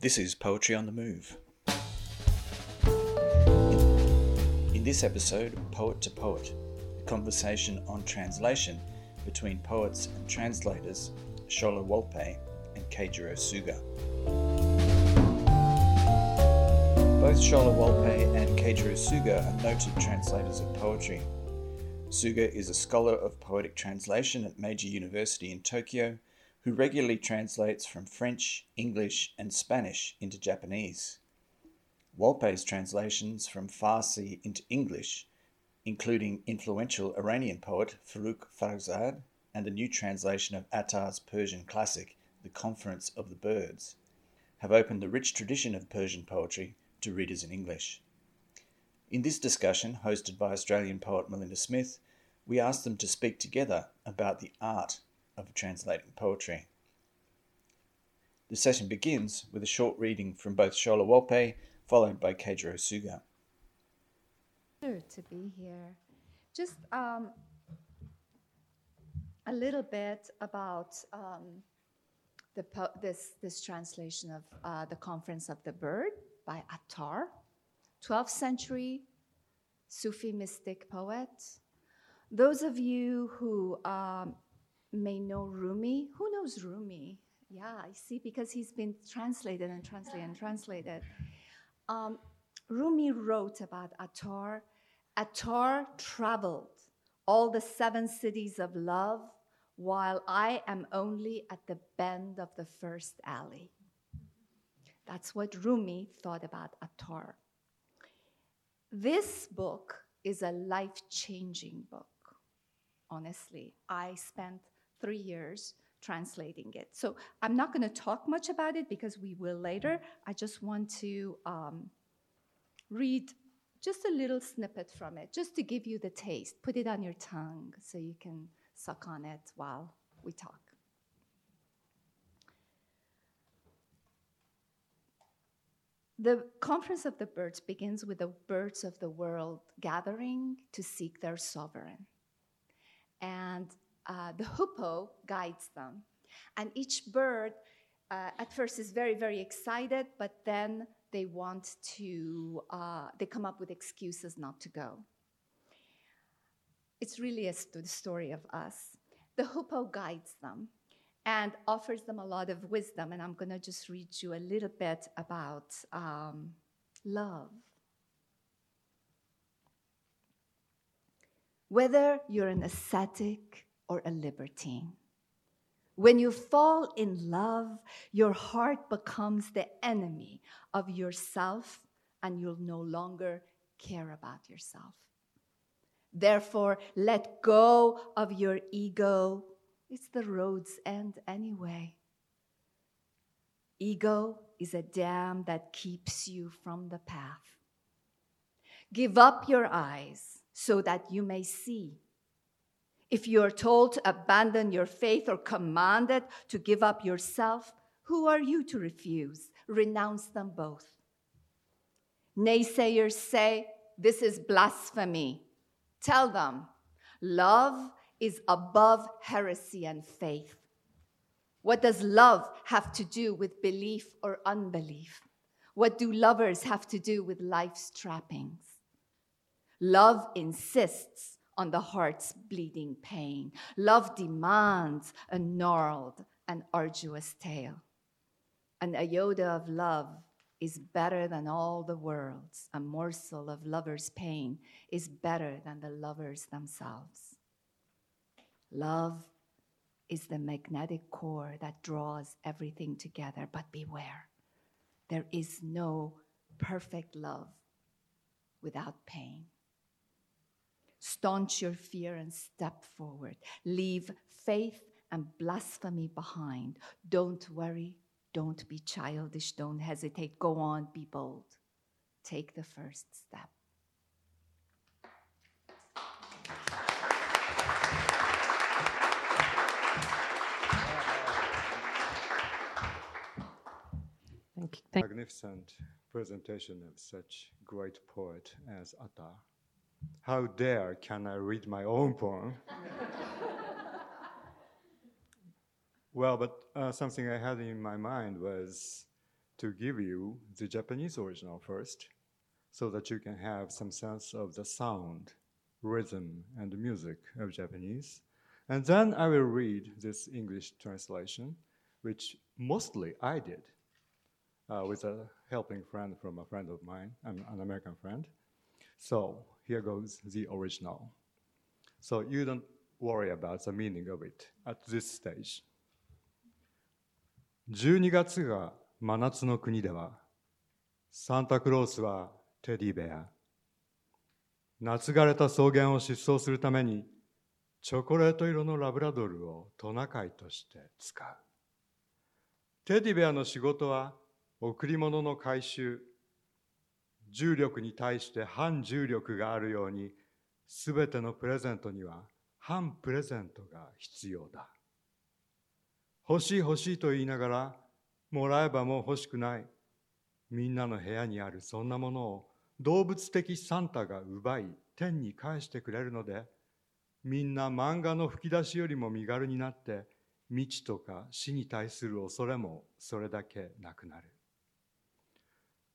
This is Poetry on the Move. In this episode, Poet to Poet, a conversation on translation between poets and translators Sholeh Wolpe and Keijiro Suga. Both Sholeh Wolpe and Keijiro Suga are noted translators of poetry. Suga is a scholar of poetic translation at Meiji University in Tokyo who regularly translates from French, English, and Spanish into Japanese. Wolpe's translations from Farsi into English, including influential Iranian poet Forough Farrokhzad and a new translation of Attar's Persian classic, The Conference of the Birds, have opened the rich tradition of Persian poetry to readers in English. In this discussion, hosted by Australian poet Melinda Smith, we asked them to speak together about the art of translating poetry. The session begins with a short reading from both Sholeh Wolpe, followed by Keijiro Suga. to be here. Just um, a little bit about um, the po- this, this translation of uh, The Conference of the Bird by Attar, 12th century Sufi mystic poet. Those of you who um, may know Rumi. Who knows Rumi? Yeah, I see, because he's been translated and translated and translated. Um, Rumi wrote about Attar. Attar traveled all the seven cities of love, while I am only at the bend of the first alley. That's what Rumi thought about Attar. This book is a life changing book, honestly. I spent three years translating it. So I'm not going to talk much about it because we will later. I just want to um, read just a little snippet from it, just to give you the taste. Put it on your tongue so you can suck on it while we talk. The Conference of the Birds begins with the birds of the world gathering to seek their sovereign. And uh, the hoopoe guides them. And each bird uh, at first is very, very excited, but then they want to, uh, they come up with excuses not to go. It's really a st- story of us. The hoopoe guides them and offers them a lot of wisdom. And I'm going to just read you a little bit about um, love. Whether you're an ascetic or a libertine. When you fall in love, your heart becomes the enemy of yourself and you'll no longer care about yourself. Therefore, let go of your ego. It's the road's end anyway. Ego is a dam that keeps you from the path. Give up your eyes so that you may see if you are told to abandon your faith or commanded to give up yourself, who are you to refuse? Renounce them both. Naysayers say, This is blasphemy. Tell them, love is above heresy and faith. What does love have to do with belief or unbelief? What do lovers have to do with life's trappings? Love insists on the heart's bleeding pain. Love demands a gnarled and arduous tale. An iota of love is better than all the worlds. A morsel of lover's pain is better than the lovers themselves. Love is the magnetic core that draws everything together, but beware, there is no perfect love without pain. Staunch your fear and step forward. Leave faith and blasphemy behind. Don't worry. Don't be childish. Don't hesitate. Go on. Be bold. Take the first step. Thank you. Thank Magnificent presentation of such great poet as Attar. How dare can I read my own poem? well, but uh, something I had in my mind was to give you the Japanese original first so that you can have some sense of the sound, rhythm, and music of Japanese. And then I will read this English translation, which mostly I did uh, with a helping friend from a friend of mine, an American friend. So here goes the original. So you don't worry about the meaning of it at this stage. 12月が真夏の国では、サンタクロースはテディベア。夏枯れた草原を疾走するために、チョコレート色のラブラドルをトナカイとして使う。テディベアの仕事は、贈り物の回収。重力に対して反重力があるように、すべてのプレゼントには反プレゼントが必要だ。欲しい欲しいと言いながら、もらえばもう欲しくない。みんなの部屋にあるそんなものを動物的サンタが奪い天に返してくれるので、みんな漫画の吹き出しよりも身軽になって、未知とか死に対する恐れもそれだけなくなる。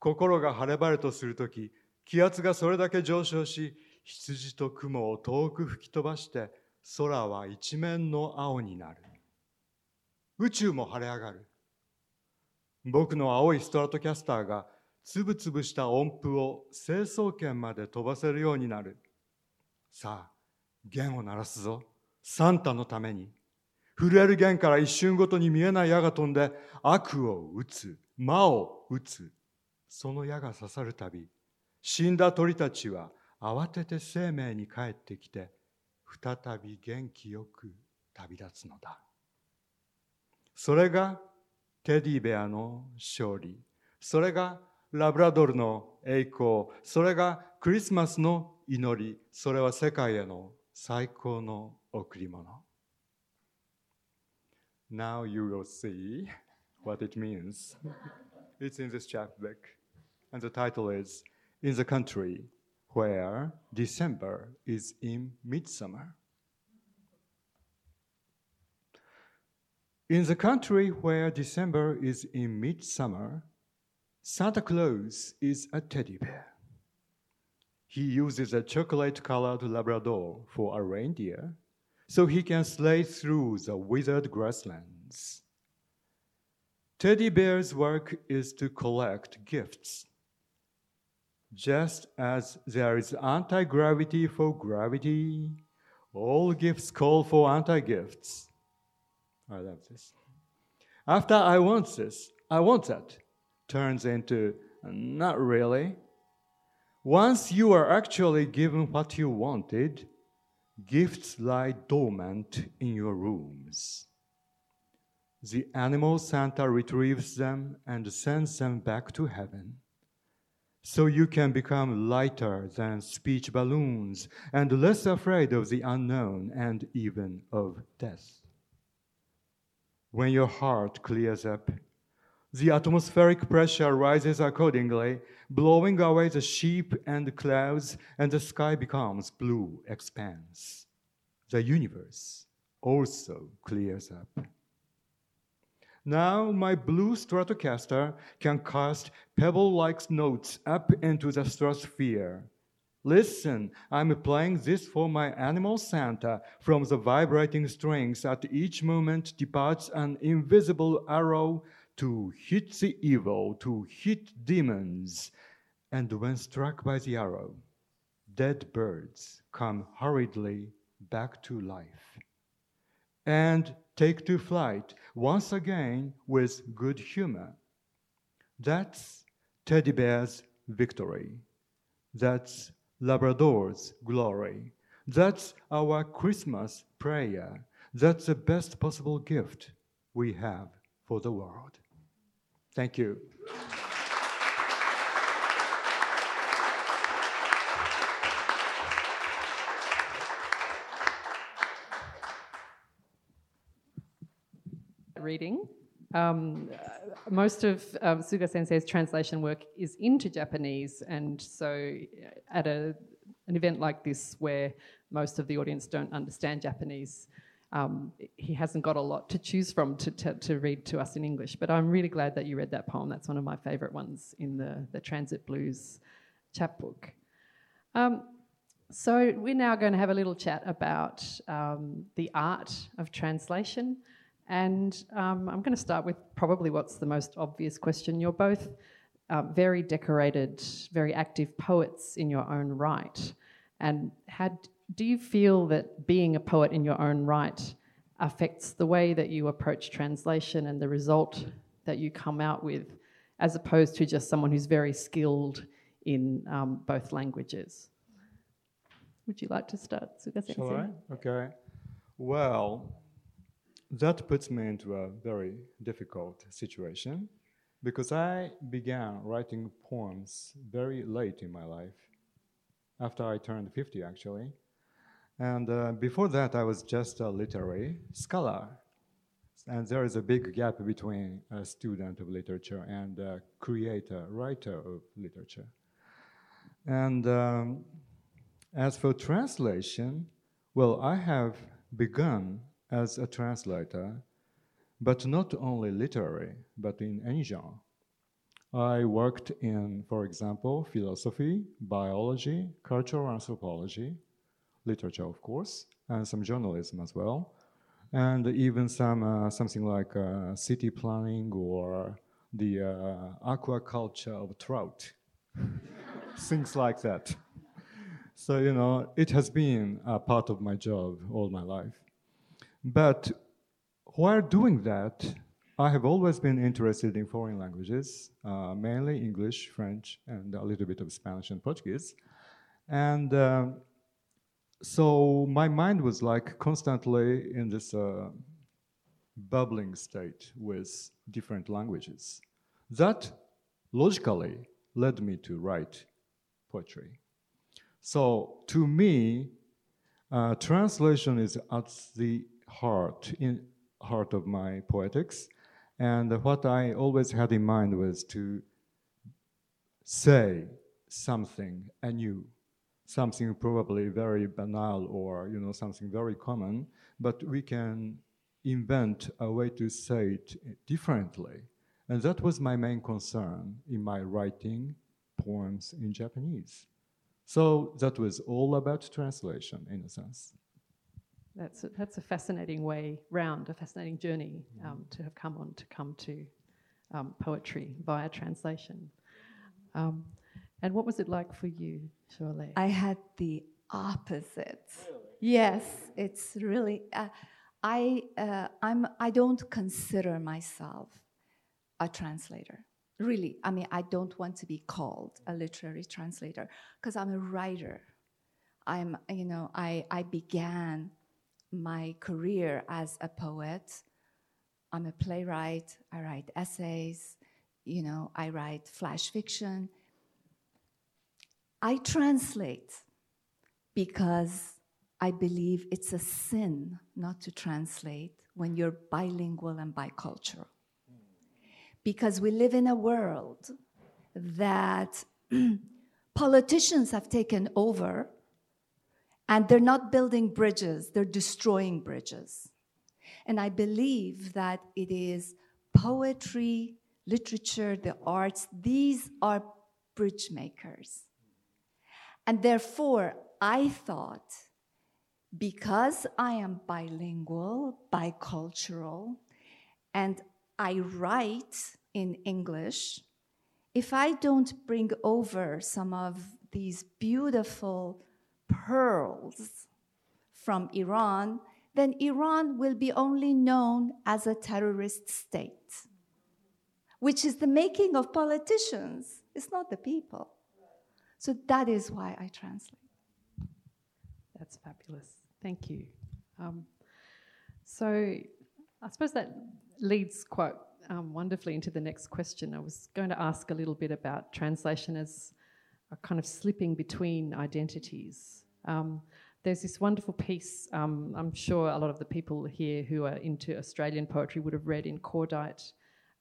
心が晴れ晴れとするとき、気圧がそれだけ上昇し、羊と雲を遠く吹き飛ばして、空は一面の青になる。宇宙も晴れ上がる。僕の青いストラトキャスターがつぶつぶした音符を成層圏まで飛ばせるようになる。さあ、弦を鳴らすぞ。サンタのために。震える弦から一瞬ごとに見えない矢が飛んで悪を打つ、魔を打つ。その矢が刺さるたび、死んだ鳥たちは慌てて生命に帰ってきて、再び元気よく旅立つのだ。それがテディベアの勝利。それがラブラドルの栄光。それがクリスマスの祈り。それは世界への最高の贈り物。Now you will see what it means. It's in this chapbook. And the title is In the Country Where December is in Midsummer. In the country where December is in midsummer, Santa Claus is a teddy bear. He uses a chocolate colored Labrador for a reindeer so he can sleigh through the withered grasslands. Teddy bear's work is to collect gifts. Just as there is anti gravity for gravity, all gifts call for anti gifts. I love this. After I want this, I want that turns into not really. Once you are actually given what you wanted, gifts lie dormant in your rooms. The animal Santa retrieves them and sends them back to heaven. So you can become lighter than speech balloons and less afraid of the unknown and even of death. When your heart clears up, the atmospheric pressure rises accordingly, blowing away the sheep and the clouds, and the sky becomes blue expanse. The universe also clears up. Now my blue Stratocaster can cast pebble-like notes up into the stratosphere. Listen, I'm playing this for my animal Santa. From the vibrating strings at each moment departs an invisible arrow to hit the evil, to hit demons. And when struck by the arrow, dead birds come hurriedly back to life and take to flight once again with good humor. That's teddy bear's victory. That's Labrador's glory. That's our Christmas prayer. That's the best possible gift we have for the world. Thank you. Reading. Um, uh, most of um, Suga Sensei's translation work is into Japanese, and so uh, at a, an event like this where most of the audience don't understand Japanese, um, he hasn't got a lot to choose from to, to, to, read to us in English. But I'm really glad that you read that poem. That's one of my favourite ones in the, the Transit Blues chapbook. Um, so we're now going to have a little chat about um, the art of translation. And um, I'm going to start with probably what's the most obvious question. You're both uh, very decorated, very active poets in your own right. And had, do you feel that being a poet in your own right affects the way that you approach translation and the result that you come out with, as opposed to just someone who's very skilled in um, both languages? Would you like to start, Suga Shall I? Okay. Well, that puts me into a very difficult situation because I began writing poems very late in my life, after I turned 50 actually. And uh, before that, I was just a literary scholar. And there is a big gap between a student of literature and a creator, writer of literature. And um, as for translation, well, I have begun as a translator, but not only literary, but in any genre. I worked in, for example, philosophy, biology, cultural anthropology, literature, of course, and some journalism as well, and even some uh, something like uh, city planning or the uh, aquaculture of trout, things like that. So you know, it has been a part of my job all my life. But while doing that, I have always been interested in foreign languages, uh, mainly English, French, and a little bit of Spanish and Portuguese. And uh, so my mind was like constantly in this uh, bubbling state with different languages. That logically led me to write poetry. So to me, uh, translation is at the heart, in heart of my poetics. And what I always had in mind was to say something anew, something probably very banal or you know something very common, but we can invent a way to say it differently. And that was my main concern in my writing poems in Japanese. So that was all about translation in a sense. That's a, that's a fascinating way round, a fascinating journey um, to have come on to come to um, poetry via translation. Um, and what was it like for you, Shirley? I had the opposite. Really? Yes, it's really. Uh, I uh, I'm I don't consider myself a translator. Really, I mean, I don't want to be called a literary translator because I'm a writer. I'm, you know, I I began my career as a poet. I'm a playwright, I write essays, you know, I write flash fiction. I translate because I believe it's a sin not to translate when you're bilingual and bicultural. Because we live in a world that politicians have taken over and they're not building bridges, they're destroying bridges. And I believe that it is poetry, literature, the arts, these are bridge makers. And therefore, I thought because I am bilingual, bicultural, and I write in English, if I don't bring over some of these beautiful pearls from Iran, then Iran will be only known as a terrorist state, which is the making of politicians. It's not the people. So that is why I translate. That's fabulous. Thank you. Um, so I suppose that leads quite um, wonderfully into the next question. I was going to ask a little bit about translation as a kind of slipping between identities. Um, there's this wonderful piece, um, I'm sure a lot of the people here who are into Australian poetry would have read in Cordite.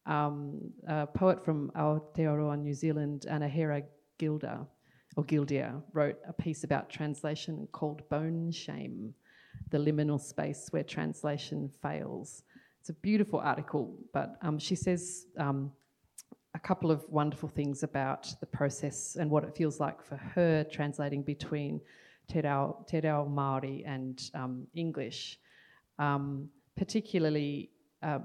Um, a poet from Aotearoa, New Zealand, Anahera Gilda, or Gildia, wrote a piece about translation called Bone Shame, the liminal space where translation fails. It's a beautiful article, but um, she says um, a couple of wonderful things about the process and what it feels like for her translating between Te Reo, Te Reo Māori and um, English. Um, particularly, uh,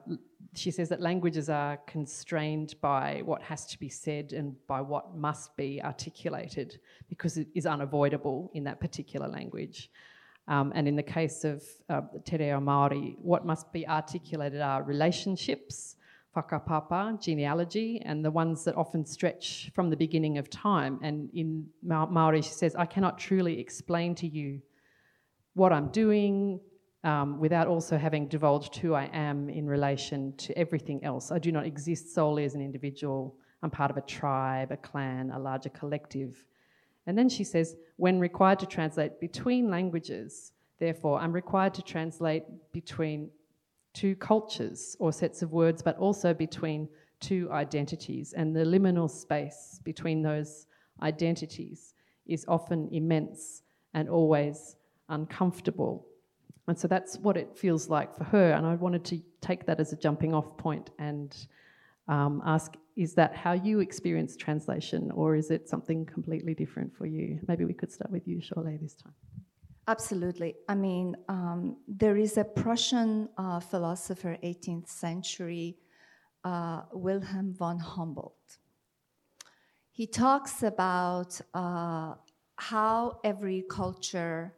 she says that languages are constrained by what has to be said and by what must be articulated because it is unavoidable in that particular language. Um, and in the case of uh, Te Reo Māori, what must be articulated are relationships, whakapapa, genealogy, and the ones that often stretch from the beginning of time. And in Maori, she says, I cannot truly explain to you what I'm doing um, without also having divulged who I am in relation to everything else. I do not exist solely as an individual. I'm part of a tribe, a clan, a larger collective. And then she says, when required to translate between languages, therefore, I'm required to translate between two cultures or sets of words, but also between two identities. And the liminal space between those identities is often immense and always uncomfortable. And so that's what it feels like for her. And I wanted to take that as a jumping off point and um, ask is that how you experience translation, or is it something completely different for you? Maybe we could start with you, Shirley, this time. Absolutely. I mean, um, there is a Prussian uh, philosopher, 18th century, uh, Wilhelm von Humboldt. He talks about uh, how every culture,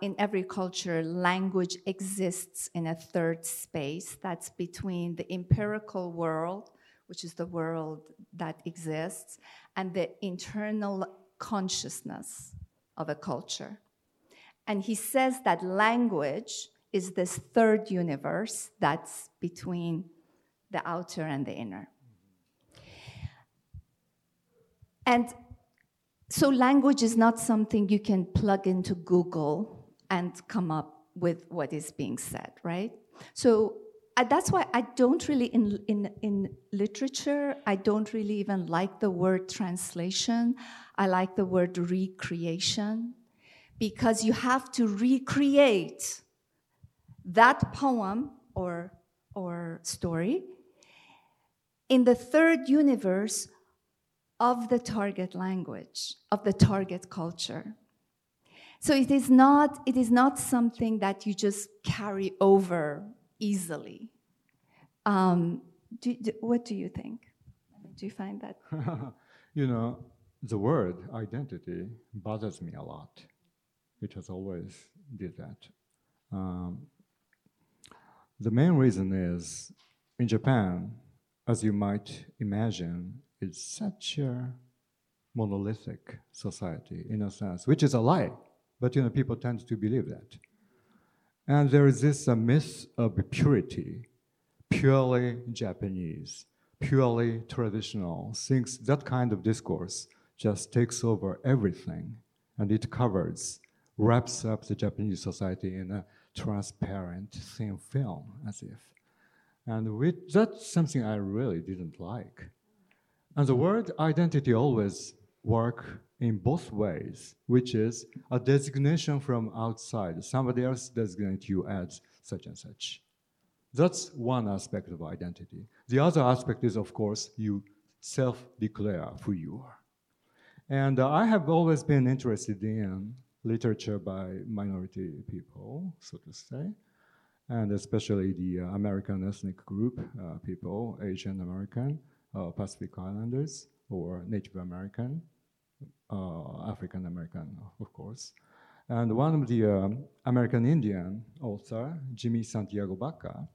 in every culture, language exists in a third space that's between the empirical world, which is the world that exists, and the internal consciousness of a culture. And he says that language is this third universe that's between the outer and the inner. And so, language is not something you can plug into Google and come up with what is being said, right? So, uh, that's why I don't really, in, in, in literature, I don't really even like the word translation. I like the word recreation because you have to recreate that poem or, or story in the third universe of the target language, of the target culture. So it is not, it is not something that you just carry over easily. Um, do, do, what do you think? Do you find that? you know, the word identity bothers me a lot it has always did that. Um, the main reason is in Japan, as you might imagine, it's such a monolithic society in a sense, which is a lie, but you know people tend to believe that. And there is this uh, myth of purity, purely Japanese, purely traditional. Things that kind of discourse just takes over everything, and it covers wraps up the Japanese society in a transparent, thin film, as if. And we, that's something I really didn't like. And the word identity always work in both ways, which is a designation from outside. Somebody else designate you as such and such. That's one aspect of identity. The other aspect is, of course, you self-declare who you are. And uh, I have always been interested in literature by minority people, so to say, and especially the uh, American ethnic group uh, people, Asian American, uh, Pacific Islanders, or Native American, uh, African American, of course. And one of the um, American Indian author, Jimmy Santiago Baca,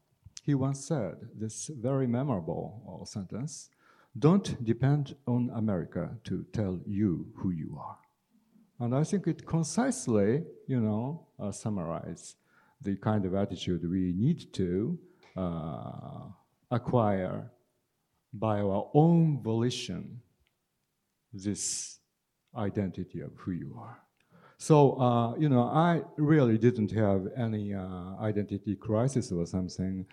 he once said this very memorable uh, sentence, don't depend on America to tell you who you are. And I think it concisely, you know, uh, summarizes the kind of attitude we need to uh, acquire by our own volition this identity of who you are. So, uh, you know, I really didn't have any uh, identity crisis or something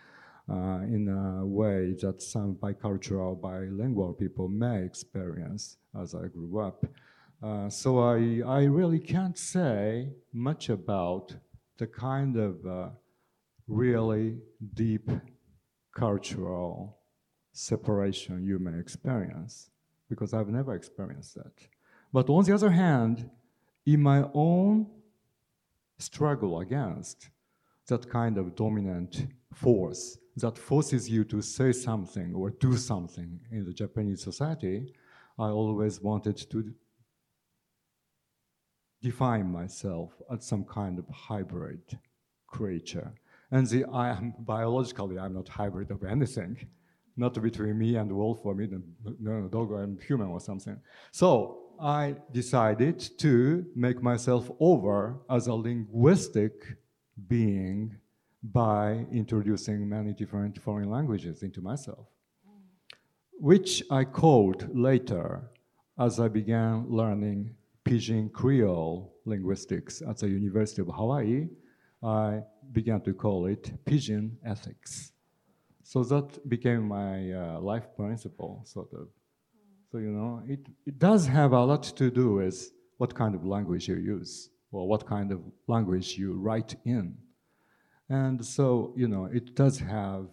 uh, in a way that some bicultural, bilingual people may experience as I grew up. Uh, so I, I really can't say much about the kind of uh, really deep cultural separation you may experience, because I've never experienced that. But on the other hand, in my own struggle against that kind of dominant force that forces you to say something or do something in the Japanese society, I always wanted to define myself as some kind of hybrid creature. And the I am biologically I'm not hybrid of anything, not between me and wolf or me and dog and human or something. So I decided to make myself over as a linguistic being by introducing many different foreign languages into myself, which I called later as I began learning Pidgin Creole linguistics at the University of Hawaii. I began to call it Pidgin ethics. So that became my uh, life principle, sort of. So, you know, it, it does have a lot to do with what kind of language you use or what kind of language you write in. And so, you know, it does have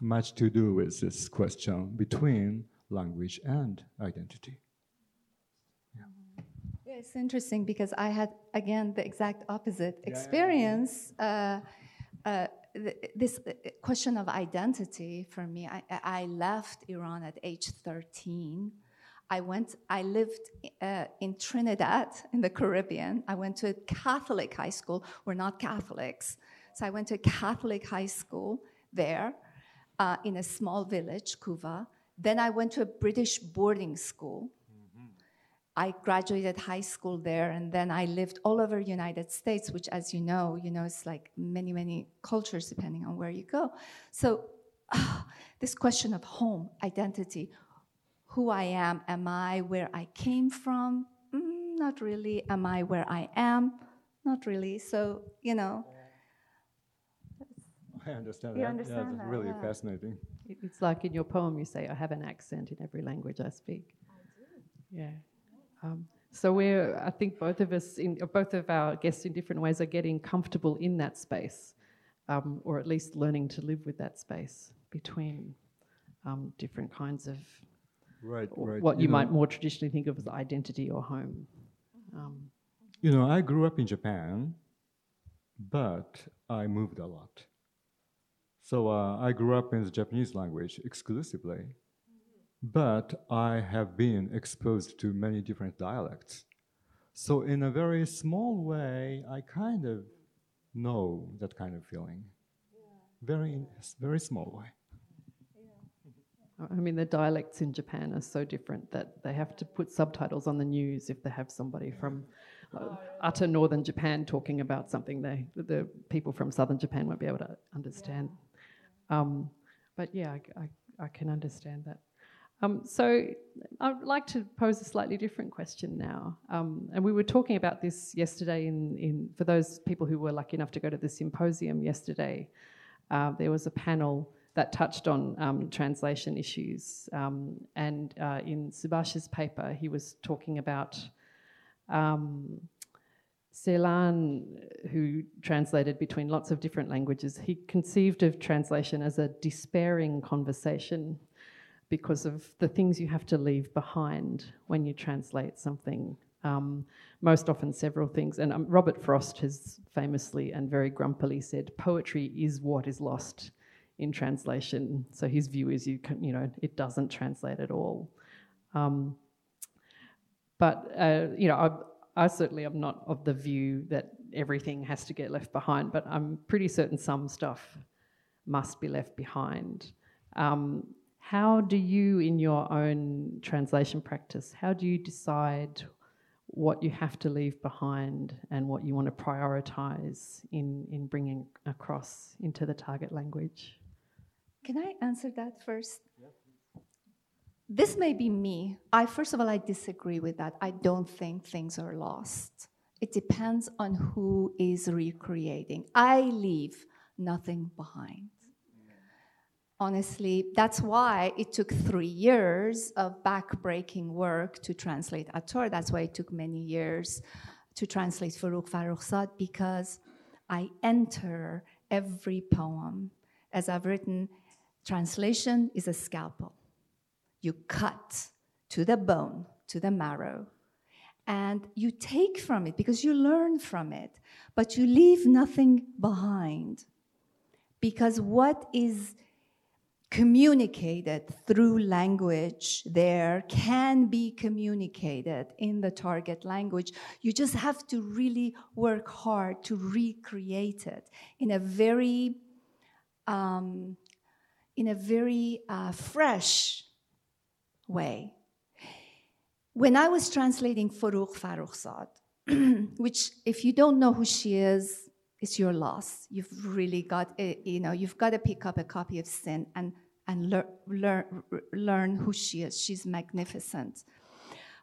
much to do with this question between language and identity. Yeah. it's interesting because I had, again, the exact opposite experience. Uh, uh, this uh, question of identity for me, I, I, left Iran at age 13. I went, I lived uh, in Trinidad in the Caribbean. I went to a Catholic high school. We're not Catholics. So I went to a Catholic high school there uh, in a small village, Couva. Then I went to a British boarding school. I graduated high school there, and then I lived all over United States, which, as you know, you know, it's like many, many cultures depending on where you go. So, uh, this question of home, identity, who I am, am I where I came from? Mm, not really. Am I where I am? Not really. So, you know, I understand you that. Understand yeah, that, really yeah. fascinating. It's like in your poem, you say, I have an accent in every language I speak. I do. Yeah. Um, so we're, I think both of us, in, both of our guests in different ways are getting comfortable in that space, um, or at least learning to live with that space between um, different kinds of right, right. what you, you know, might more traditionally think of as identity or home. Um, you know, I grew up in Japan, but I moved a lot. So uh, I grew up in the Japanese language exclusively, but I have been exposed to many different dialects. So in a very small way, I kind of know that kind of feeling. Very, very small way. I mean, the dialects in Japan are so different that they have to put subtitles on the news if they have somebody from uh, utter northern Japan talking about something they, the people from southern Japan won't be able to understand. Um, but yeah, I, I, I, can understand that. Um, so I'd like to pose a slightly different question now. Um, and we were talking about this yesterday in, in, for those people who were lucky enough to go to the symposium yesterday. Uh, there was a panel that touched on um, translation issues. Um, and uh, in Subhash's paper, he was talking about um, Celan, who translated between lots of different languages, he conceived of translation as a despairing conversation because of the things you have to leave behind when you translate something. Um, most often, several things. And um, Robert Frost has famously and very grumpily said, "Poetry is what is lost in translation." So his view is, you can, you know, it doesn't translate at all. Um, but uh, you know, I, I certainly am not of the view that everything has to get left behind, but I'm pretty certain some stuff must be left behind. Um, how do you, in your own translation practice, how do you decide what you have to leave behind and what you want to prioritize in, in bringing across into the target language? Can I answer that first? this may be me. I first of all I disagree with that. I don't think things are lost. It depends on who is recreating. I leave nothing behind. Honestly, that's why it took three years of backbreaking work to translate Attar. That's why it took many years to translate Forough Farrokhzad because I enter every poem. As I've written, translation is a scalpel. You cut to the bone, to the marrow, and you take from it because you learn from it, but you leave nothing behind. Because what is communicated through language there can be communicated in the target language. You just have to really work hard to recreate it in a very, um, in a very uh, fresh way. When I was translating Forough Farrokhzad, which, if you don't know who she is, it's your loss. You've really got, eh, you know, you've got to pick up a copy of Sin and and lear, learn learn who she is. She's magnificent.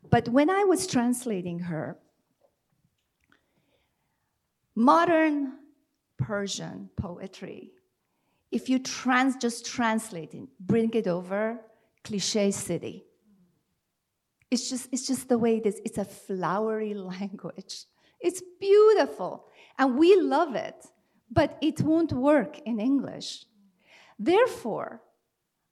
But when I was translating her, modern Persian poetry, if you trans just translate it, bring it over, cliche city. It's just, it's just the way it is. It's a flowery language. It's beautiful. And we love it, but it won't work in English. Therefore,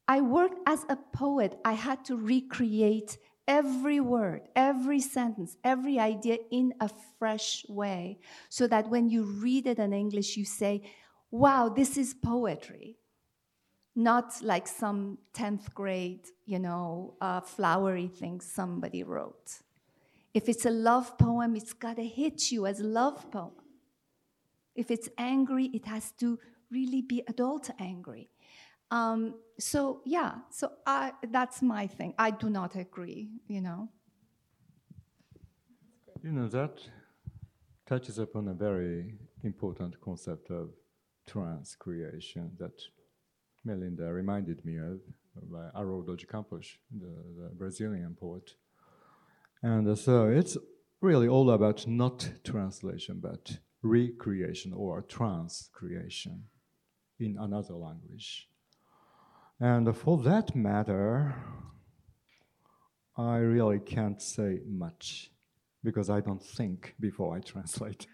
I worked as a poet. I had to recreate every word, every sentence, every idea in a fresh way so that when you read it in English, you say, wow, this is poetry. Not like some 10th grade, you know, uh, flowery thing somebody wrote. If it's a love poem, it's got to hit you as a love poem. If it's angry, it has to really be adult angry. Um, so yeah, so I, that's my thing. I do not agree, you know. You know, that touches upon a very important concept of trans creation that Melinda reminded me of by Haroldo de Campos, the, the Brazilian poet. And uh, so it's really all about not translation, but recreation or trans creation in another language. And for that matter, I really can't say much because I don't think before I translate.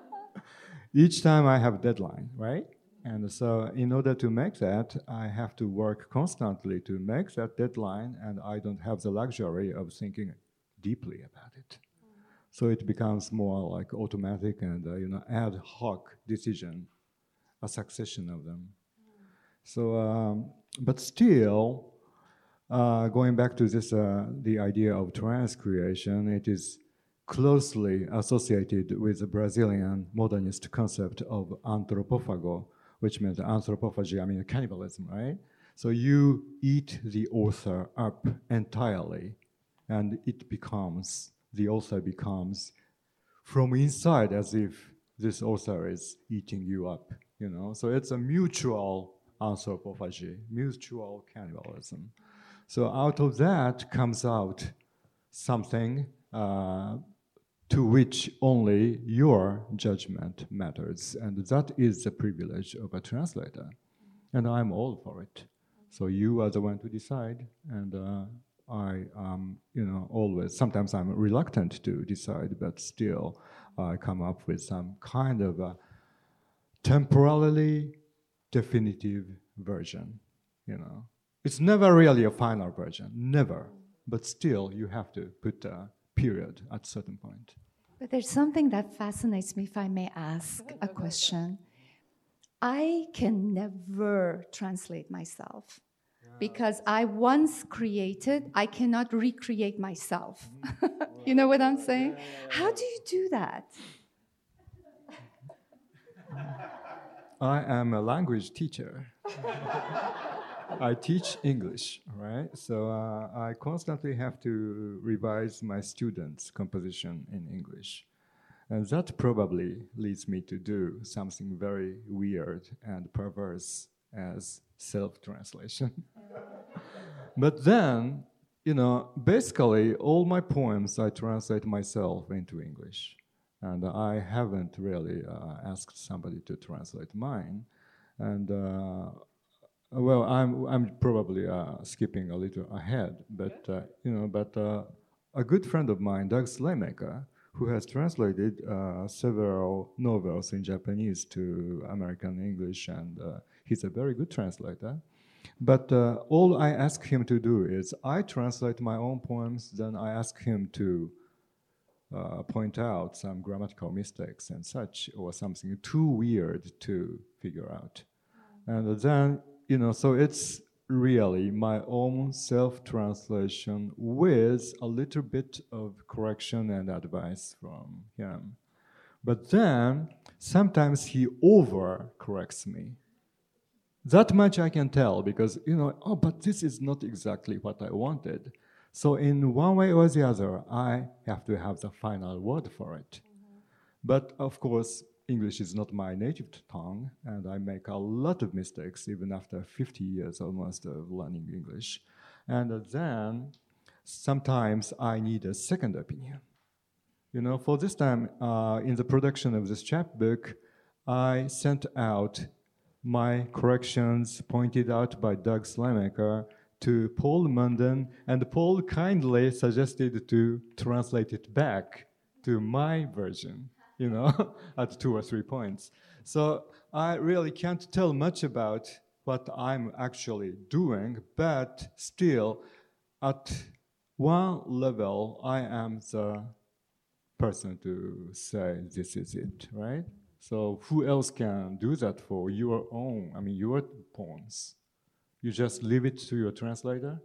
Each time I have a deadline, right? And so, in order to make that, I have to work constantly to make that deadline, and I don't have the luxury of thinking deeply about it. So it becomes more like automatic and uh, you know ad hoc decision, a succession of them. So, um, but still, uh, going back to this, uh, the idea of trans creation, it is closely associated with the Brazilian modernist concept of anthropophago, which means anthropophagy, I mean cannibalism, right? So you eat the author up entirely, and it becomes, the author becomes from inside as if this author is eating you up, you know? So it's a mutual anthropophagy, mutual cannibalism. So out of that comes out something uh, to which only your judgment matters, and that is the privilege of a translator. And I'm all for it. So you are the one to decide, and uh, I, um, you know, always. Sometimes I'm reluctant to decide, but still, I come up with some kind of a temporarily definitive version, you know. It's never really a final version, never. But still, you have to put a period at a certain point. But there's something that fascinates me, if I may ask a question. I can never translate myself because I once created, I cannot recreate myself. you know what I'm saying? How do you do that? I am a language teacher. I teach English, right? So uh, I constantly have to revise my students' composition in English. And that probably leads me to do something very weird and perverse as self translation. but then, you know, basically, all my poems I translate myself into English. And I haven't really uh, asked somebody to translate mine. And uh, well, I'm, I'm probably uh, skipping a little ahead, but uh, you know, but uh, a good friend of mine, Doug Slaymaker, who has translated uh, several novels in Japanese to American English, and uh, he's a very good translator. But uh, all I ask him to do is I translate my own poems, then I ask him to uh, point out some grammatical mistakes and such, or something too weird to figure out. And then, you know, so it's really my own self translation with a little bit of correction and advice from him. But then sometimes he over corrects me. That much I can tell because, you know, oh, but this is not exactly what I wanted. So, in one way or the other, I have to have the final word for it. Mm-hmm. But of course, English is not my native tongue, and I make a lot of mistakes even after 50 years almost of learning English. And then sometimes I need a second opinion. You know, for this time uh, in the production of this chapbook, I sent out my corrections pointed out by Doug Slaymaker to Paul Munden, and Paul kindly suggested to translate it back to my version you know, at two or three points. So I really can't tell much about what I'm actually doing, but still, at one level, I am the person to say this is it, right? So who else can do that for your own, I mean, your poems? You just leave it to your translator?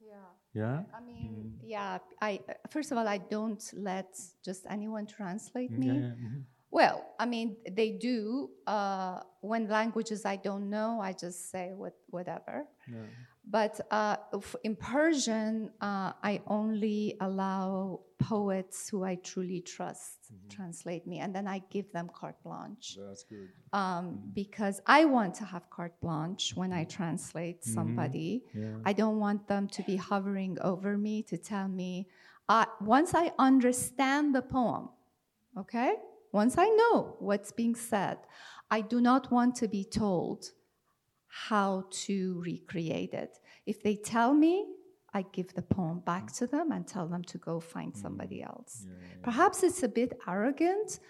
Yeah. Yeah? I mean, mm. yeah. I first of all, I don't let just anyone translate mm, me. Yeah, yeah. Mm-hmm. Well, I mean, they do. Uh, when languages I don't know, I just say what, whatever. Yeah. But uh, in Persian, uh, I only allow poets who I truly trust mm-hmm. translate me, and then I give them carte blanche. That's good. Um, mm-hmm. Because I want to have carte blanche when I translate mm-hmm. somebody. Yeah. I don't want them to be hovering over me to tell me. Uh, once I understand the poem, okay, once I know what's being said, I do not want to be told how to recreate it. If they tell me, I give the poem back to them and tell them to go find mm. somebody else. Yeah, yeah, yeah. Perhaps it's a bit arrogant,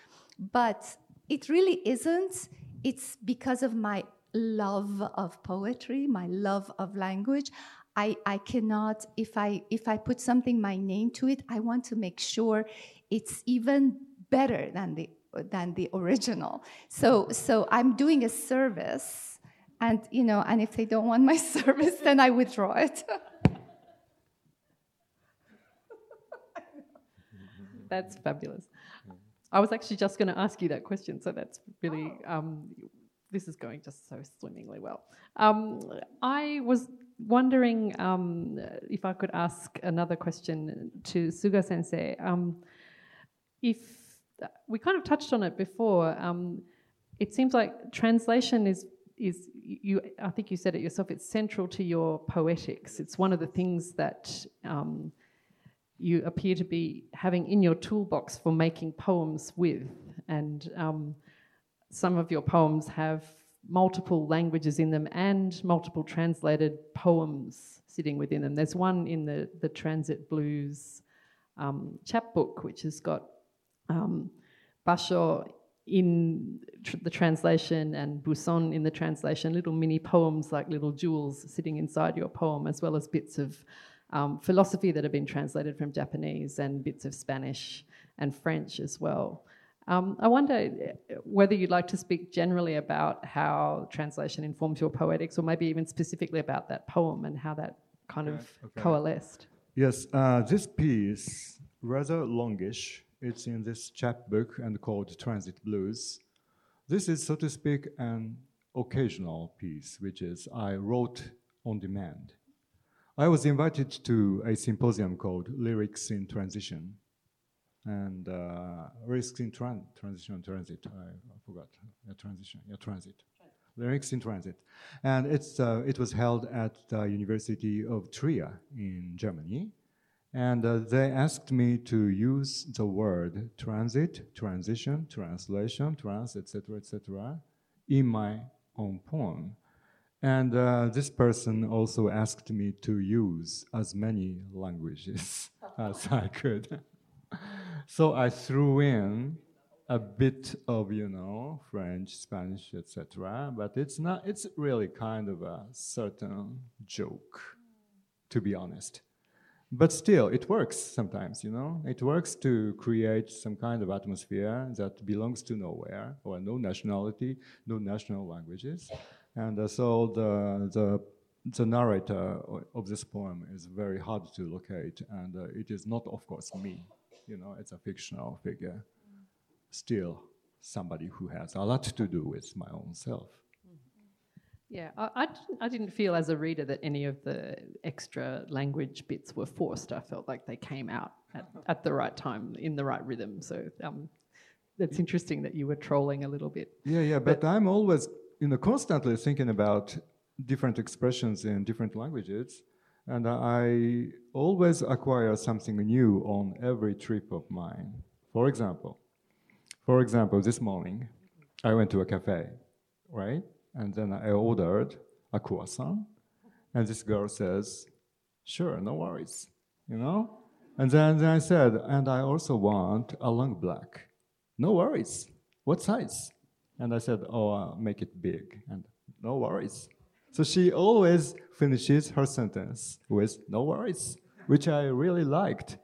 but it really isn't. It's because of my love of poetry, my love of language. I, I cannot, if I, if I put something, my name to it, I want to make sure it's even better than the, than the original. So, so I'm doing a service and you know and if they don't want my service then i withdraw it. That's fabulous. I was actually just going to ask you that question so that's really um, this is going just so swimmingly well. Um, i was wondering um, if i could ask another question to suga sensei. Um, if we kind of touched on it before um, it seems like translation is is you i think you said it yourself it's central to your poetics. It's one of the things that um, you appear to be having in your toolbox for making poems with. And um, some of your poems have multiple languages in them and multiple translated poems sitting within them. There's one in the, the transit blues um, chapbook which has got um, basho in tr- the translation and Buson in the translation, little mini poems like little jewels sitting inside your poem, as well as bits of um, philosophy that have been translated from Japanese and bits of Spanish and French as well. Um, I wonder uh, whether you'd like to speak generally about how translation informs your poetics, or maybe even specifically about that poem and how that kind of okay. coalesced. Yes, uh, this piece, rather longish, it's in this chapbook and called Transit Blues. This is, so to speak, an occasional piece, which is I wrote on demand. I was invited to a symposium called Lyrics in Transition. And uh, Lyrics in tran- Transition, Transit, I, I forgot. Yeah, transition, yeah, Transit. Lyrics in Transit. And it's, uh, it was held at the University of Trier in Germany. And uh, they asked me to use the word transit, transition, translation, trans, etc., etc., in my own poem. And uh, this person also asked me to use as many languages as I could. So I threw in a bit of, you know, French, Spanish, etc. But it's not. It's really kind of a certain joke, to be honest. But still, it works sometimes, you know. It works to create some kind of atmosphere that belongs to nowhere, or no nationality, no national languages, and uh, so the the the narrator of this poem is very hard to locate, and uh, it is not, of course, me. You know, it's a fictional figure. Still, somebody who has a lot to do with my own self. Yeah, I, I, didn't, I didn't feel as a reader that any of the extra language bits were forced. I felt like they came out at, at the right time, in the right rhythm. So um, it's interesting that you were trolling a little bit. Yeah, yeah, but, but I'm always, you know, constantly thinking about different expressions in different languages. And I always acquire something new on every trip of mine. For example, for example, this morning I went to a cafe, right? And then I ordered a croissant, and this girl says, "Sure, no worries," you know. And then, then I said, "And I also want a long black." No worries. What size? And I said, "Oh, uh, make it big." And no worries. So she always finishes her sentence with no worries, which I really liked.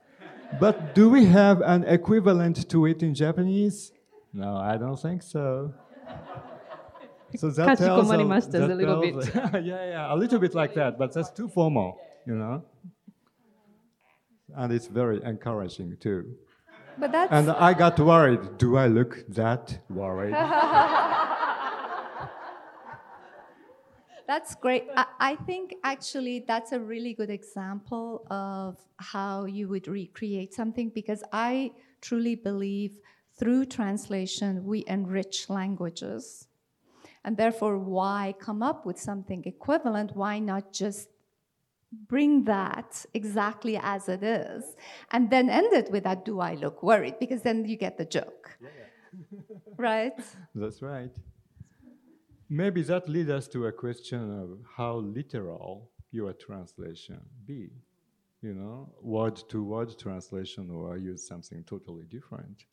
But do we have an equivalent to it in Japanese? No, I don't think so. So that tells, a, that a little tells, bit. yeah, yeah, a little bit like that, but that's too formal, you know. And it's very encouraging too. But that's and I got worried. Do I look that worried? That's great. I, I, think actually that's a really good example of how you would recreate something because I truly believe through translation we enrich languages. And therefore, why come up with something equivalent? Why not just bring that exactly as it is and then end it with that do I look worried? Because then you get the joke. Yeah, yeah. right? That's right. Maybe that leads us to a question of how literal your translation be. You know, word to word translation, or use something totally different.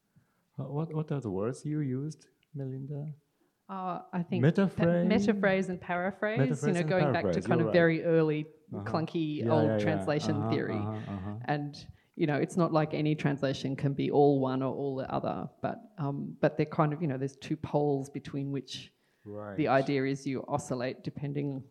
What, what are the words you used, Melinda? Uh, I think metaphrase, metaphrase and paraphrase. Metaphrase you know, going back to kind of right. very early, uh-huh. clunky yeah, old yeah, yeah. translation uh-huh, theory, uh-huh, uh-huh, and you know, it's not like any translation can be all one or all the other, but um, but they're kind of you know, there's two poles between which Right. The idea is you oscillate depending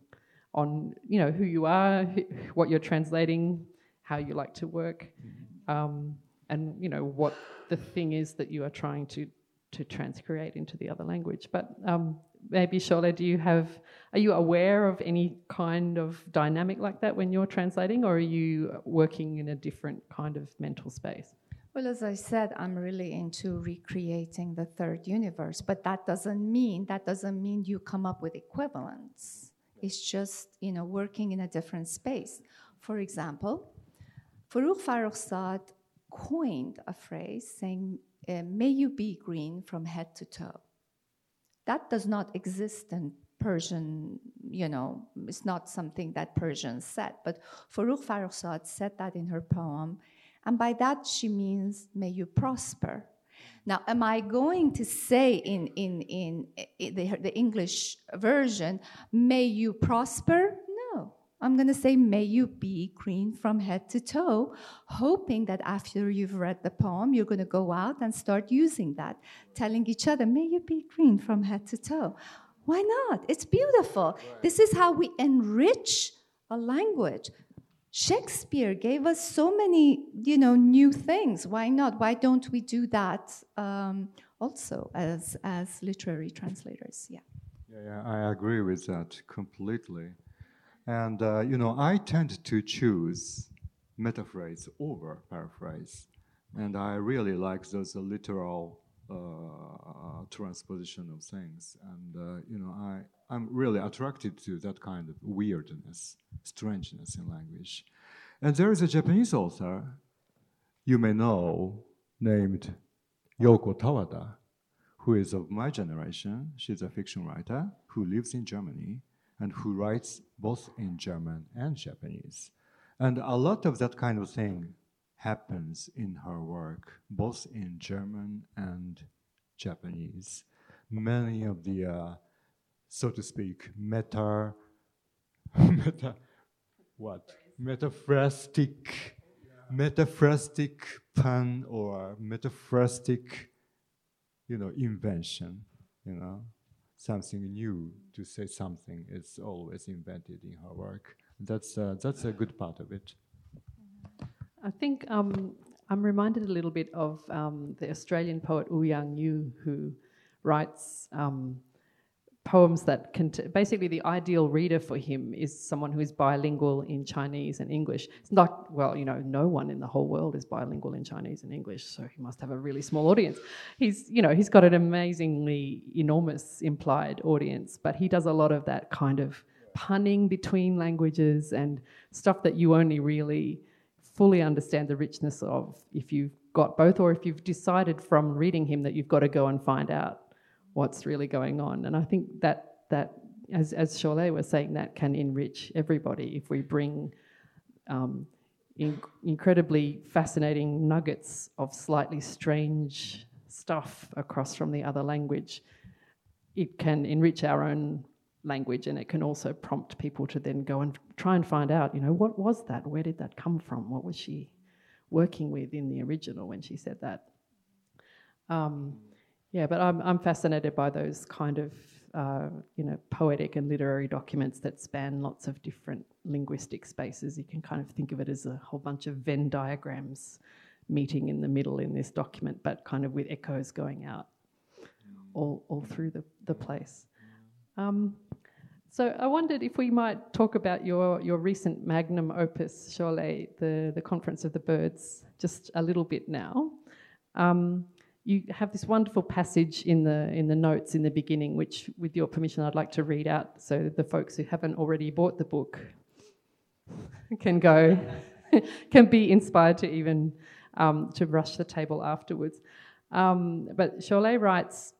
on you know who you are, who, what you're translating, how you like to work, mm-hmm. um, and you know what the thing is that you are trying to to transcreate into the other language. But um, maybe Sholeh, do you have? Are you aware of any kind of dynamic like that when you're translating, or are you working in a different kind of mental space? Well, as I said, I'm really into recreating the third universe, but that doesn't mean that doesn't mean you come up with equivalents. It's just you know working in a different space. For example, Forough Farrokhzad coined a phrase saying, uh, "May you be green from head to toe." That does not exist in Persian, you know, it's not something that Persians said, but Forough Farrokhzad said that in her poem and by that, she means, may you prosper. Now, am I going to say in, in, in, in the, the English version, may you prosper? No. I'm going to say, may you be green from head to toe, hoping that after you've read the poem, you're going to go out and start using that, telling each other, may you be green from head to toe. Why not? It's beautiful. Right. This is how we enrich a language. Shakespeare gave us so many, you know, new things. Why not? Why don't we do that um, also as as literary translators? Yeah. yeah. Yeah, I agree with that completely. And uh, you know, I tend to choose metaphrase over paraphrase, and I really like those literal uh, transposition of things. And uh, you know, I I'm really attracted to that kind of weirdness, strangeness in language. And there is a Japanese author you may know named Yoko Tawada, who is of my generation. She's a fiction writer who lives in Germany and who writes both in German and Japanese. And a lot of that kind of thing happens in her work, both in German and Japanese. Many of the, uh, so to speak, meta, meta, what? Metaphrastic, metaphrastic pun or metaphrastic, you know, invention, you know, something new to say something is always invented in her work. That's, uh, that's a good part of it. I think um, I'm reminded a little bit of um, the Australian poet Ouyang Yu, who writes um, poems that can basically the ideal reader for him is someone who is bilingual in Chinese and English. It's not well, you know, no one in the whole world is bilingual in Chinese and English, so he must have a really small audience. He's, you know, he's got an amazingly enormous implied audience, but he does a lot of that kind of punning between languages and stuff that you only really fully understand the richness of if you've got both or if you've decided from reading him that you've got to go and find out what's really going on. And I think that that as as Sholeh was saying, that can enrich everybody if we bring um, in, incredibly fascinating nuggets of slightly strange stuff across from the other language. It can enrich our own language and it can also prompt people to then go and try and find out, you know, what was that? Where did that come from? What was she working with in the original when she said that? Um, yeah, but I'm, I'm fascinated by those kind of, uh, you know, poetic and literary documents that span lots of different linguistic spaces. You can kind of think of it as a whole bunch of Venn diagrams meeting in the middle in this document, but kind of with echoes going out all, all through the, the place. Um, so I wondered if we might talk about your, your recent magnum opus, Sholeh, the, the Conference of the Birds, just a little bit now. Um, you have this wonderful passage in the in the notes in the beginning, which, with your permission, I'd like to read out, so the folks who haven't already bought the book can go, can be inspired to even um, to rush the table afterwards. Um, but Sholeh writes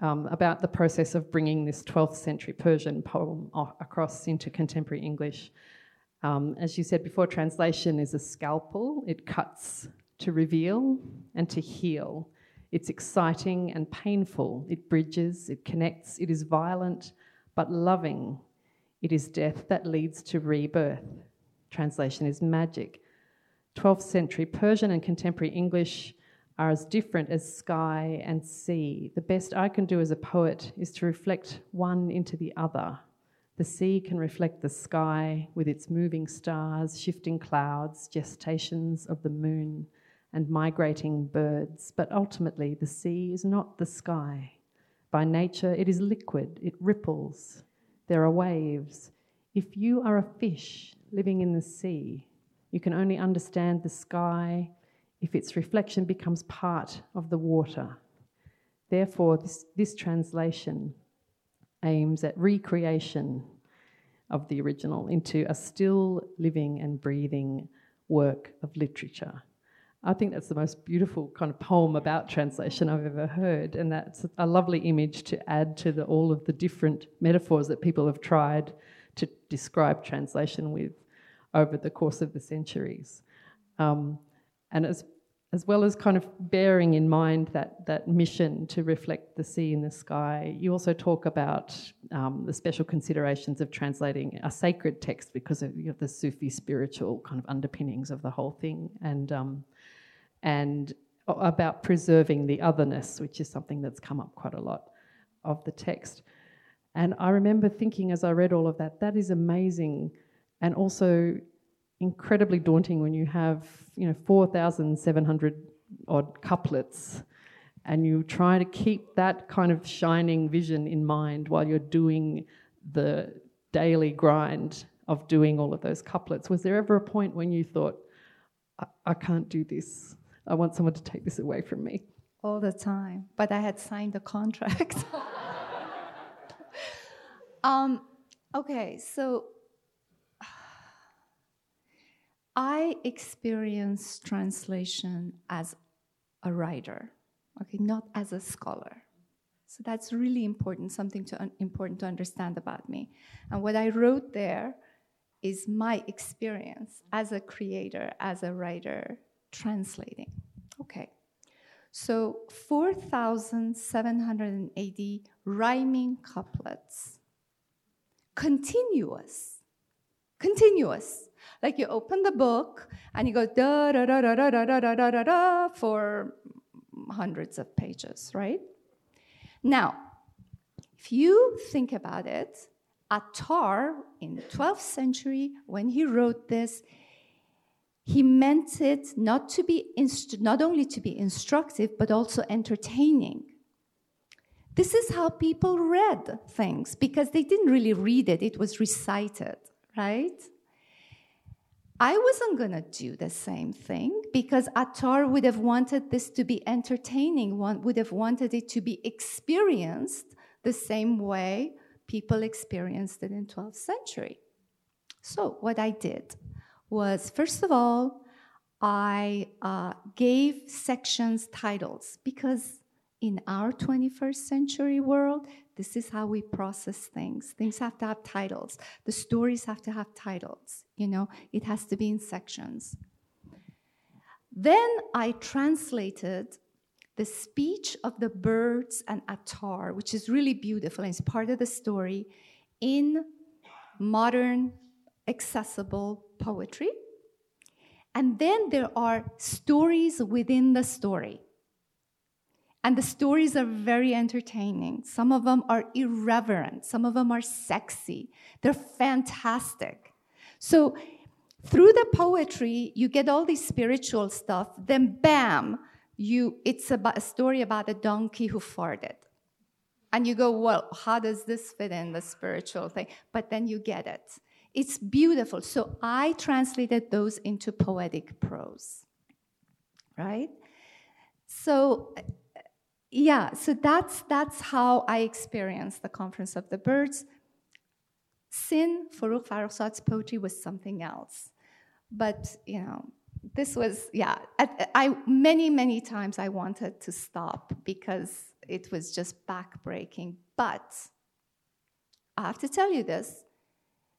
um, about the process of bringing this 12th century Persian poem across into contemporary English. Um, as you said before, translation is a scalpel. It cuts to reveal and to heal. It's exciting and painful. It bridges, it connects, it is violent but loving. It is death that leads to rebirth. Translation is magic. 12th century Persian and contemporary English are as different as sky and sea. The best I can do as a poet is to reflect one into the other. The sea can reflect the sky with its moving stars, shifting clouds, gestations of the moon and migrating birds, but ultimately the sea is not the sky. By nature, it is liquid, it ripples, there are waves. If you are a fish living in the sea, you can only understand the sky if its reflection becomes part of the water. Therefore, this, this translation aims at recreation of the original into a still living and breathing work of literature. I think that's the most beautiful kind of poem about translation I've ever heard, and that's a lovely image to add to the, all of the different metaphors that people have tried to describe translation with over the course of the centuries. Um, and as as well as kind of bearing in mind that, that mission to reflect the sea in the sky, you also talk about um, the special considerations of translating a sacred text because of you know, the Sufi spiritual kind of underpinnings of the whole thing. And um, and about preserving the otherness, which is something that's come up quite a lot of the text. And I remember thinking as I read all of that, that is amazing and also incredibly daunting when you have, you know, 4,700 odd couplets and you try to keep that kind of shining vision in mind while you're doing the daily grind of doing all of those couplets. Was there ever a point when you thought, I, I can't do this? I want someone to take this away from me. All the time. But I had signed the contract. um, okay, so I experience translation as a writer, okay, not as a scholar. So that's really important, something to un- important to understand about me. And what I wrote there is my experience as a creator, as a writer, translating. Okay. So 4,780 rhyming couplets. Continuous. Continuous. Like you open the book and you go da da da da da da da da da da for hundreds of pages, right? Now, if you think about it, Attar in the 12th century, when he wrote this, he meant it not to be inst- not only to be instructive but also entertaining. This is how people read things because they didn't really read it; it was recited, right? I wasn't going to do the same thing because Attar would have wanted this to be entertaining, one would have wanted it to be experienced the same way people experienced it in 12th century. So what I did was, first of all, I uh, gave sections titles because in our 21st century world, this is how we process things. Things have to have titles. The stories have to have titles. You know, it has to be in sections. Then I translated the speech of the birds and Attar, which is really beautiful and it's part of the story, in modern, accessible poetry. And then there are stories within the story. And the stories are very entertaining. Some of them are irreverent, some of them are sexy. They're fantastic. So, through the poetry, you get all this spiritual stuff, then bam, you it's about a story about a donkey who farted and you go well how does this fit in the spiritual thing but then you get it it's beautiful. So i translated those into poetic prose right? So yeah so that's that's how i experienced the conference of the birds. Sin Forough Farrokhzad's poetry was something else. But you know this was yeah I, many many times i wanted to stop because it was just backbreaking. But i have to tell you this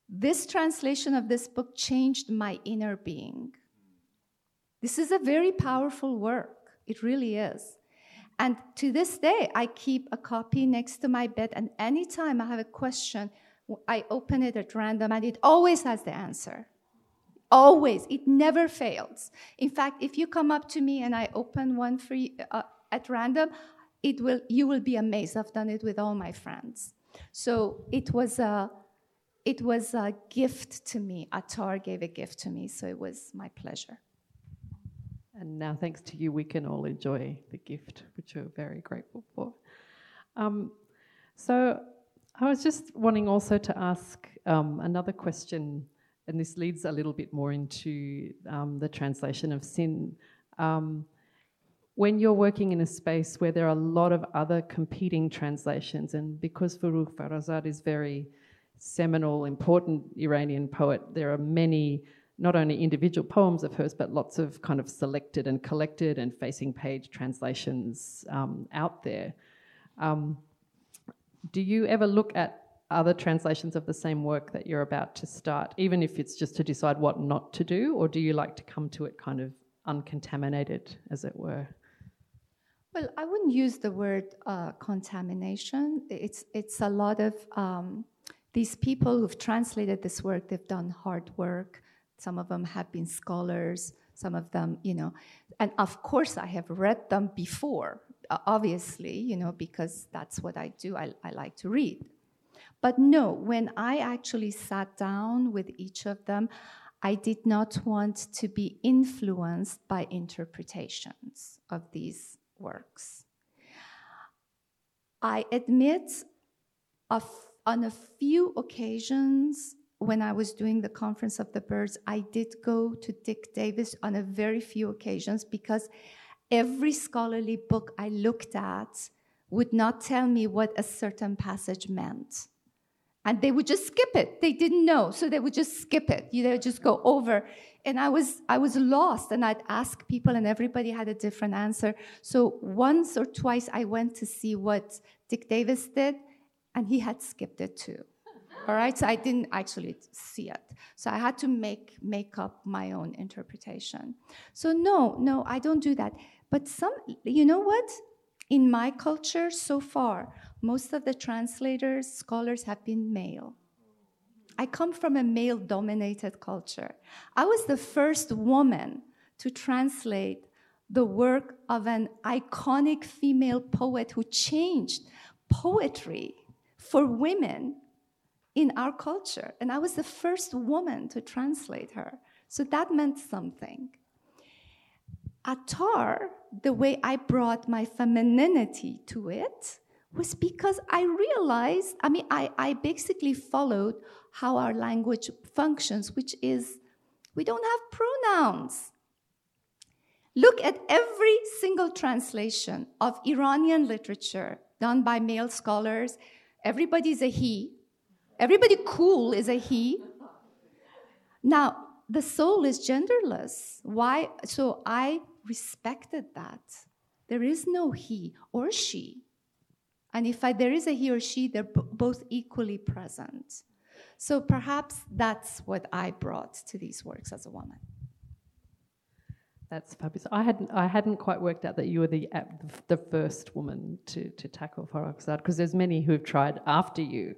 this translation of this book changed my inner being this is a very powerful work it really is and to this day i keep a copy next to my bed and anytime i have a question i open it at random and it always has the answer Always. It never fails. In fact, if you come up to me and I open one for you uh, at random, it will, you will be amazed. I've done it with all my friends. So it was a, it was a gift to me. Attar gave a gift to me, so it was my pleasure. And now, thanks to you, we can all enjoy the gift, which we're very grateful for. Um, so, I was just wanting also to ask um, another question and this leads a little bit more into um, the translation of sin. Um, when you're working in a space where there are a lot of other competing translations, and because Forough Farrokhzad is very seminal, important Iranian poet, there are many not only individual poems of hers, but lots of kind of selected and collected and facing page translations um, out there. Um, do you ever look at other translations of the same work that you're about to start, even if it's just to decide what not to do, or do you like to come to it kind of uncontaminated, as it were? Well, I wouldn't use the word uh, contamination. It's it's a lot of um, these people who've translated this work. They've done hard work. Some of them have been scholars. Some of them, you know, and of course, I have read them before. Obviously, you know, because that's what I do. I, I like to read. But no, when I actually sat down with each of them, I did not want to be influenced by interpretations of these works. I admit, on a few occasions when I was doing the Conference of the Birds, I did go to Dick Davis on a very few occasions because every scholarly book I looked at would not tell me what a certain passage meant. And they would just skip it. They didn't know. So they would just skip it. They would just go over. And i was i was lost and i'd ask people and everybody had a different answer. So once or twice i went to see what dick davis did and he had skipped it too All right, so I didn't actually see it. So I had to make make up my own interpretation. So no, no, I don't do that. But some, you know what? In my culture so far, most of the translators, scholars have been male. I come from a male dominated culture. I was the first woman to translate the work of an iconic female poet who changed poetry for women in our culture. And I was the first woman to translate her. So that meant something. Attar, the way I brought my femininity to it was because I realized, I mean, I, I basically followed how our language functions, which is we don't have pronouns. Look at every single translation of Iranian literature done by male scholars. Everybody's a he. Everybody cool is a he. Now, the soul is genderless. Why? So I respected that. There is no he or she. And if I, there is a he or she, they're b- both equally present. So perhaps that's what I brought to these works as a woman. That's fabulous. I hadn't, I hadn't quite worked out that you were the, the first woman to, to tackle Farrokhzad because there's many who have tried after you,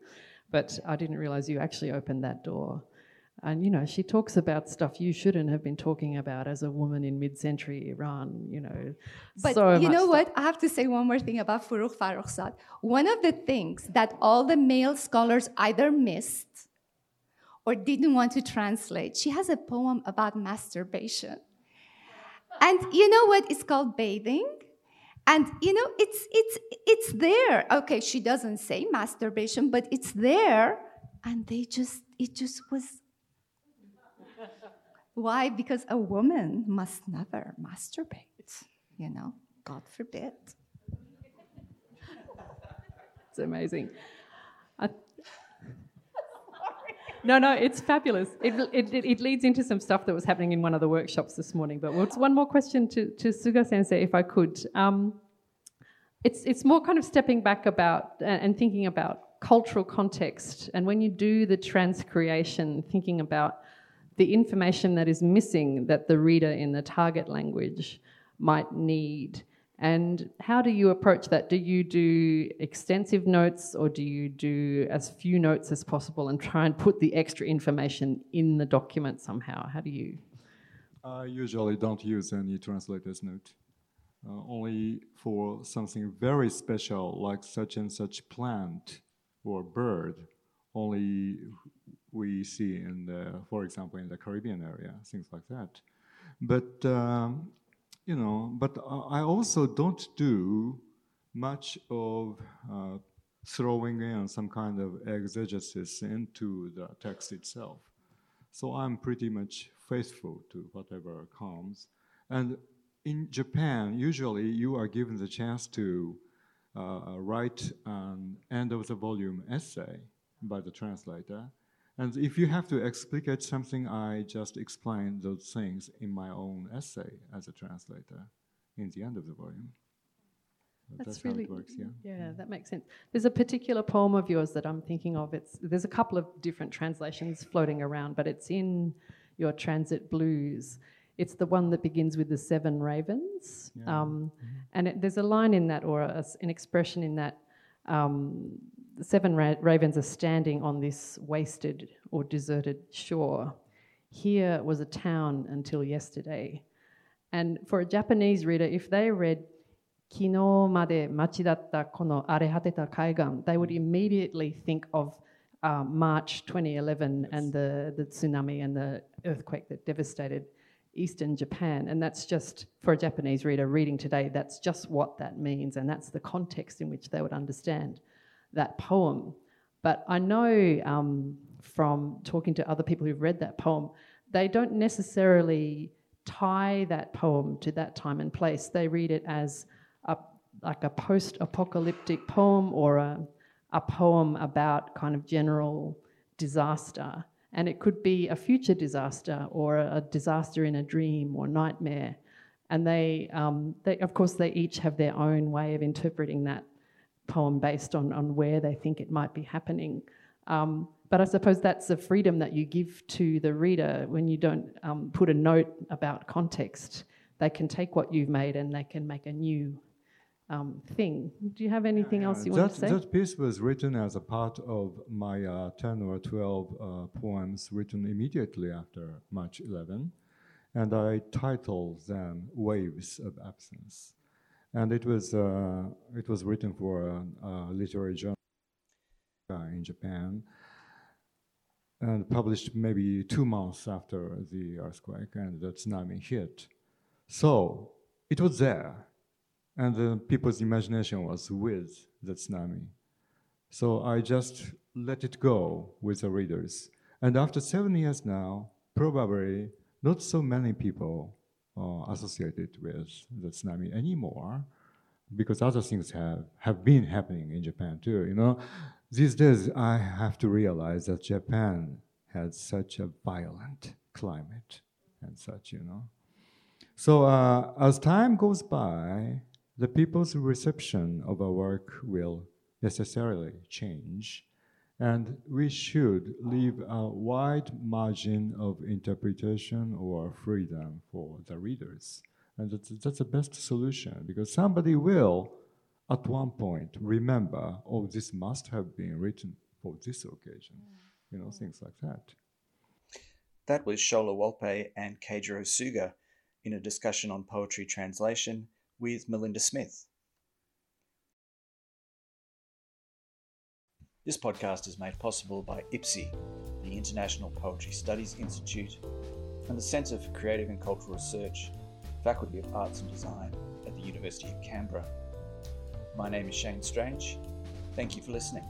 but I didn't realize you actually opened that door. And you know, she talks about stuff you shouldn't have been talking about as a woman in mid-century Iran. You know, but so you know what? I have to say one more thing about Forough Farrokhzad. One of the things that all the male scholars either missed or didn't want to translate, she has a poem about masturbation. And you know what? It's called bathing. And you know, it's it's it's there. Okay, she doesn't say masturbation, but it's there. And they just it just was why? Because a woman must never masturbate, you know, God forbid. It's amazing. No, no, it's fabulous. It, it, it, leads into some stuff that was happening in one of the workshops this morning. But one more question to, to Suga Sensei, if I could. Um, it's, it's more kind of stepping back about and thinking about cultural context. And when you do the transcreation, thinking about the information that is missing that the reader in the target language might need. And how do you approach that? Do you do extensive notes or do you do as few notes as possible and try and put the extra information in the document somehow? How do you? I usually don't use any translator's note. Uh, only for something very special like such and such plant or bird, only we see in the, for example, in the Caribbean area, things like that. But um, you know, but I also don't do much of uh, throwing in some kind of exegesis into the text itself. So I'm pretty much faithful to whatever comes. And in Japan, usually you are given the chance to uh, write an end of the volume essay by the translator. And if you have to explicate something, I just explain those things in my own essay as a translator in the end of the volume. That's, that's really, how it works, yeah. Yeah, that makes sense. There's a particular poem of yours that I'm thinking of. It's there's a couple of different translations floating around, but it's in your Transit Blues. It's the one that begins with the seven ravens, Yeah. um, and it, there's a line in that or a, an expression in that um, the seven ra- ravens are standing on this wasted or deserted shore. Here was a town until yesterday. And for a Japanese reader, if they read Kino made machi datta kono arehateta kaigan, they would immediately think of uh, March 2011 yes. and the, the tsunami and the earthquake that devastated eastern Japan. And that's just, for a Japanese reader reading today, that's just what that means. And that's the context in which they would understand that poem. But I know um, from talking to other people who've read that poem, they don't necessarily tie that poem to that time and place. They read it as a, like a post apocalyptic poem or a, a poem about kind of general disaster. And it could be a future disaster or a disaster in a dream or nightmare. And they, um, they, of course, they each have their own way of interpreting that poem based on, on where they think it might be happening. Um, but I suppose that's the freedom that you give to the reader when you don't um, put a note about context. They can take what you've made and they can make a new um, thing. Do you have anything else you that, want to say? That piece was written as a part of my uh, 10 or 12 uh, poems written immediately after March 11. And I titled them Waves of Absence. And it was, uh, it was written for a, a literary journal in Japan and published maybe two months after the earthquake and the tsunami hit. So it was there and the people's imagination was with the tsunami. So I just let it go with the readers. And after seven years now, probably not so many people are associated with the tsunami anymore because other things have, have been happening in Japan too. You know, these days I have to realize that Japan has such a violent climate and such, you know. So uh, as time goes by, the people's reception of our work will necessarily change, and we should leave a wide margin of interpretation or freedom for the readers. And that's, that's the best solution because somebody will, at one point, remember, oh, this must have been written for this occasion. You know, things like that. That was Sholeh Wolpe and Keijiro Suga in a discussion on poetry translation with Melinda Smith. This podcast is made possible by IPSI, the International Poetry Studies Institute, and the Centre for Creative and Cultural Research, Faculty of Arts and Design at the University of Canberra. My name is Shane Strange. Thank you for listening.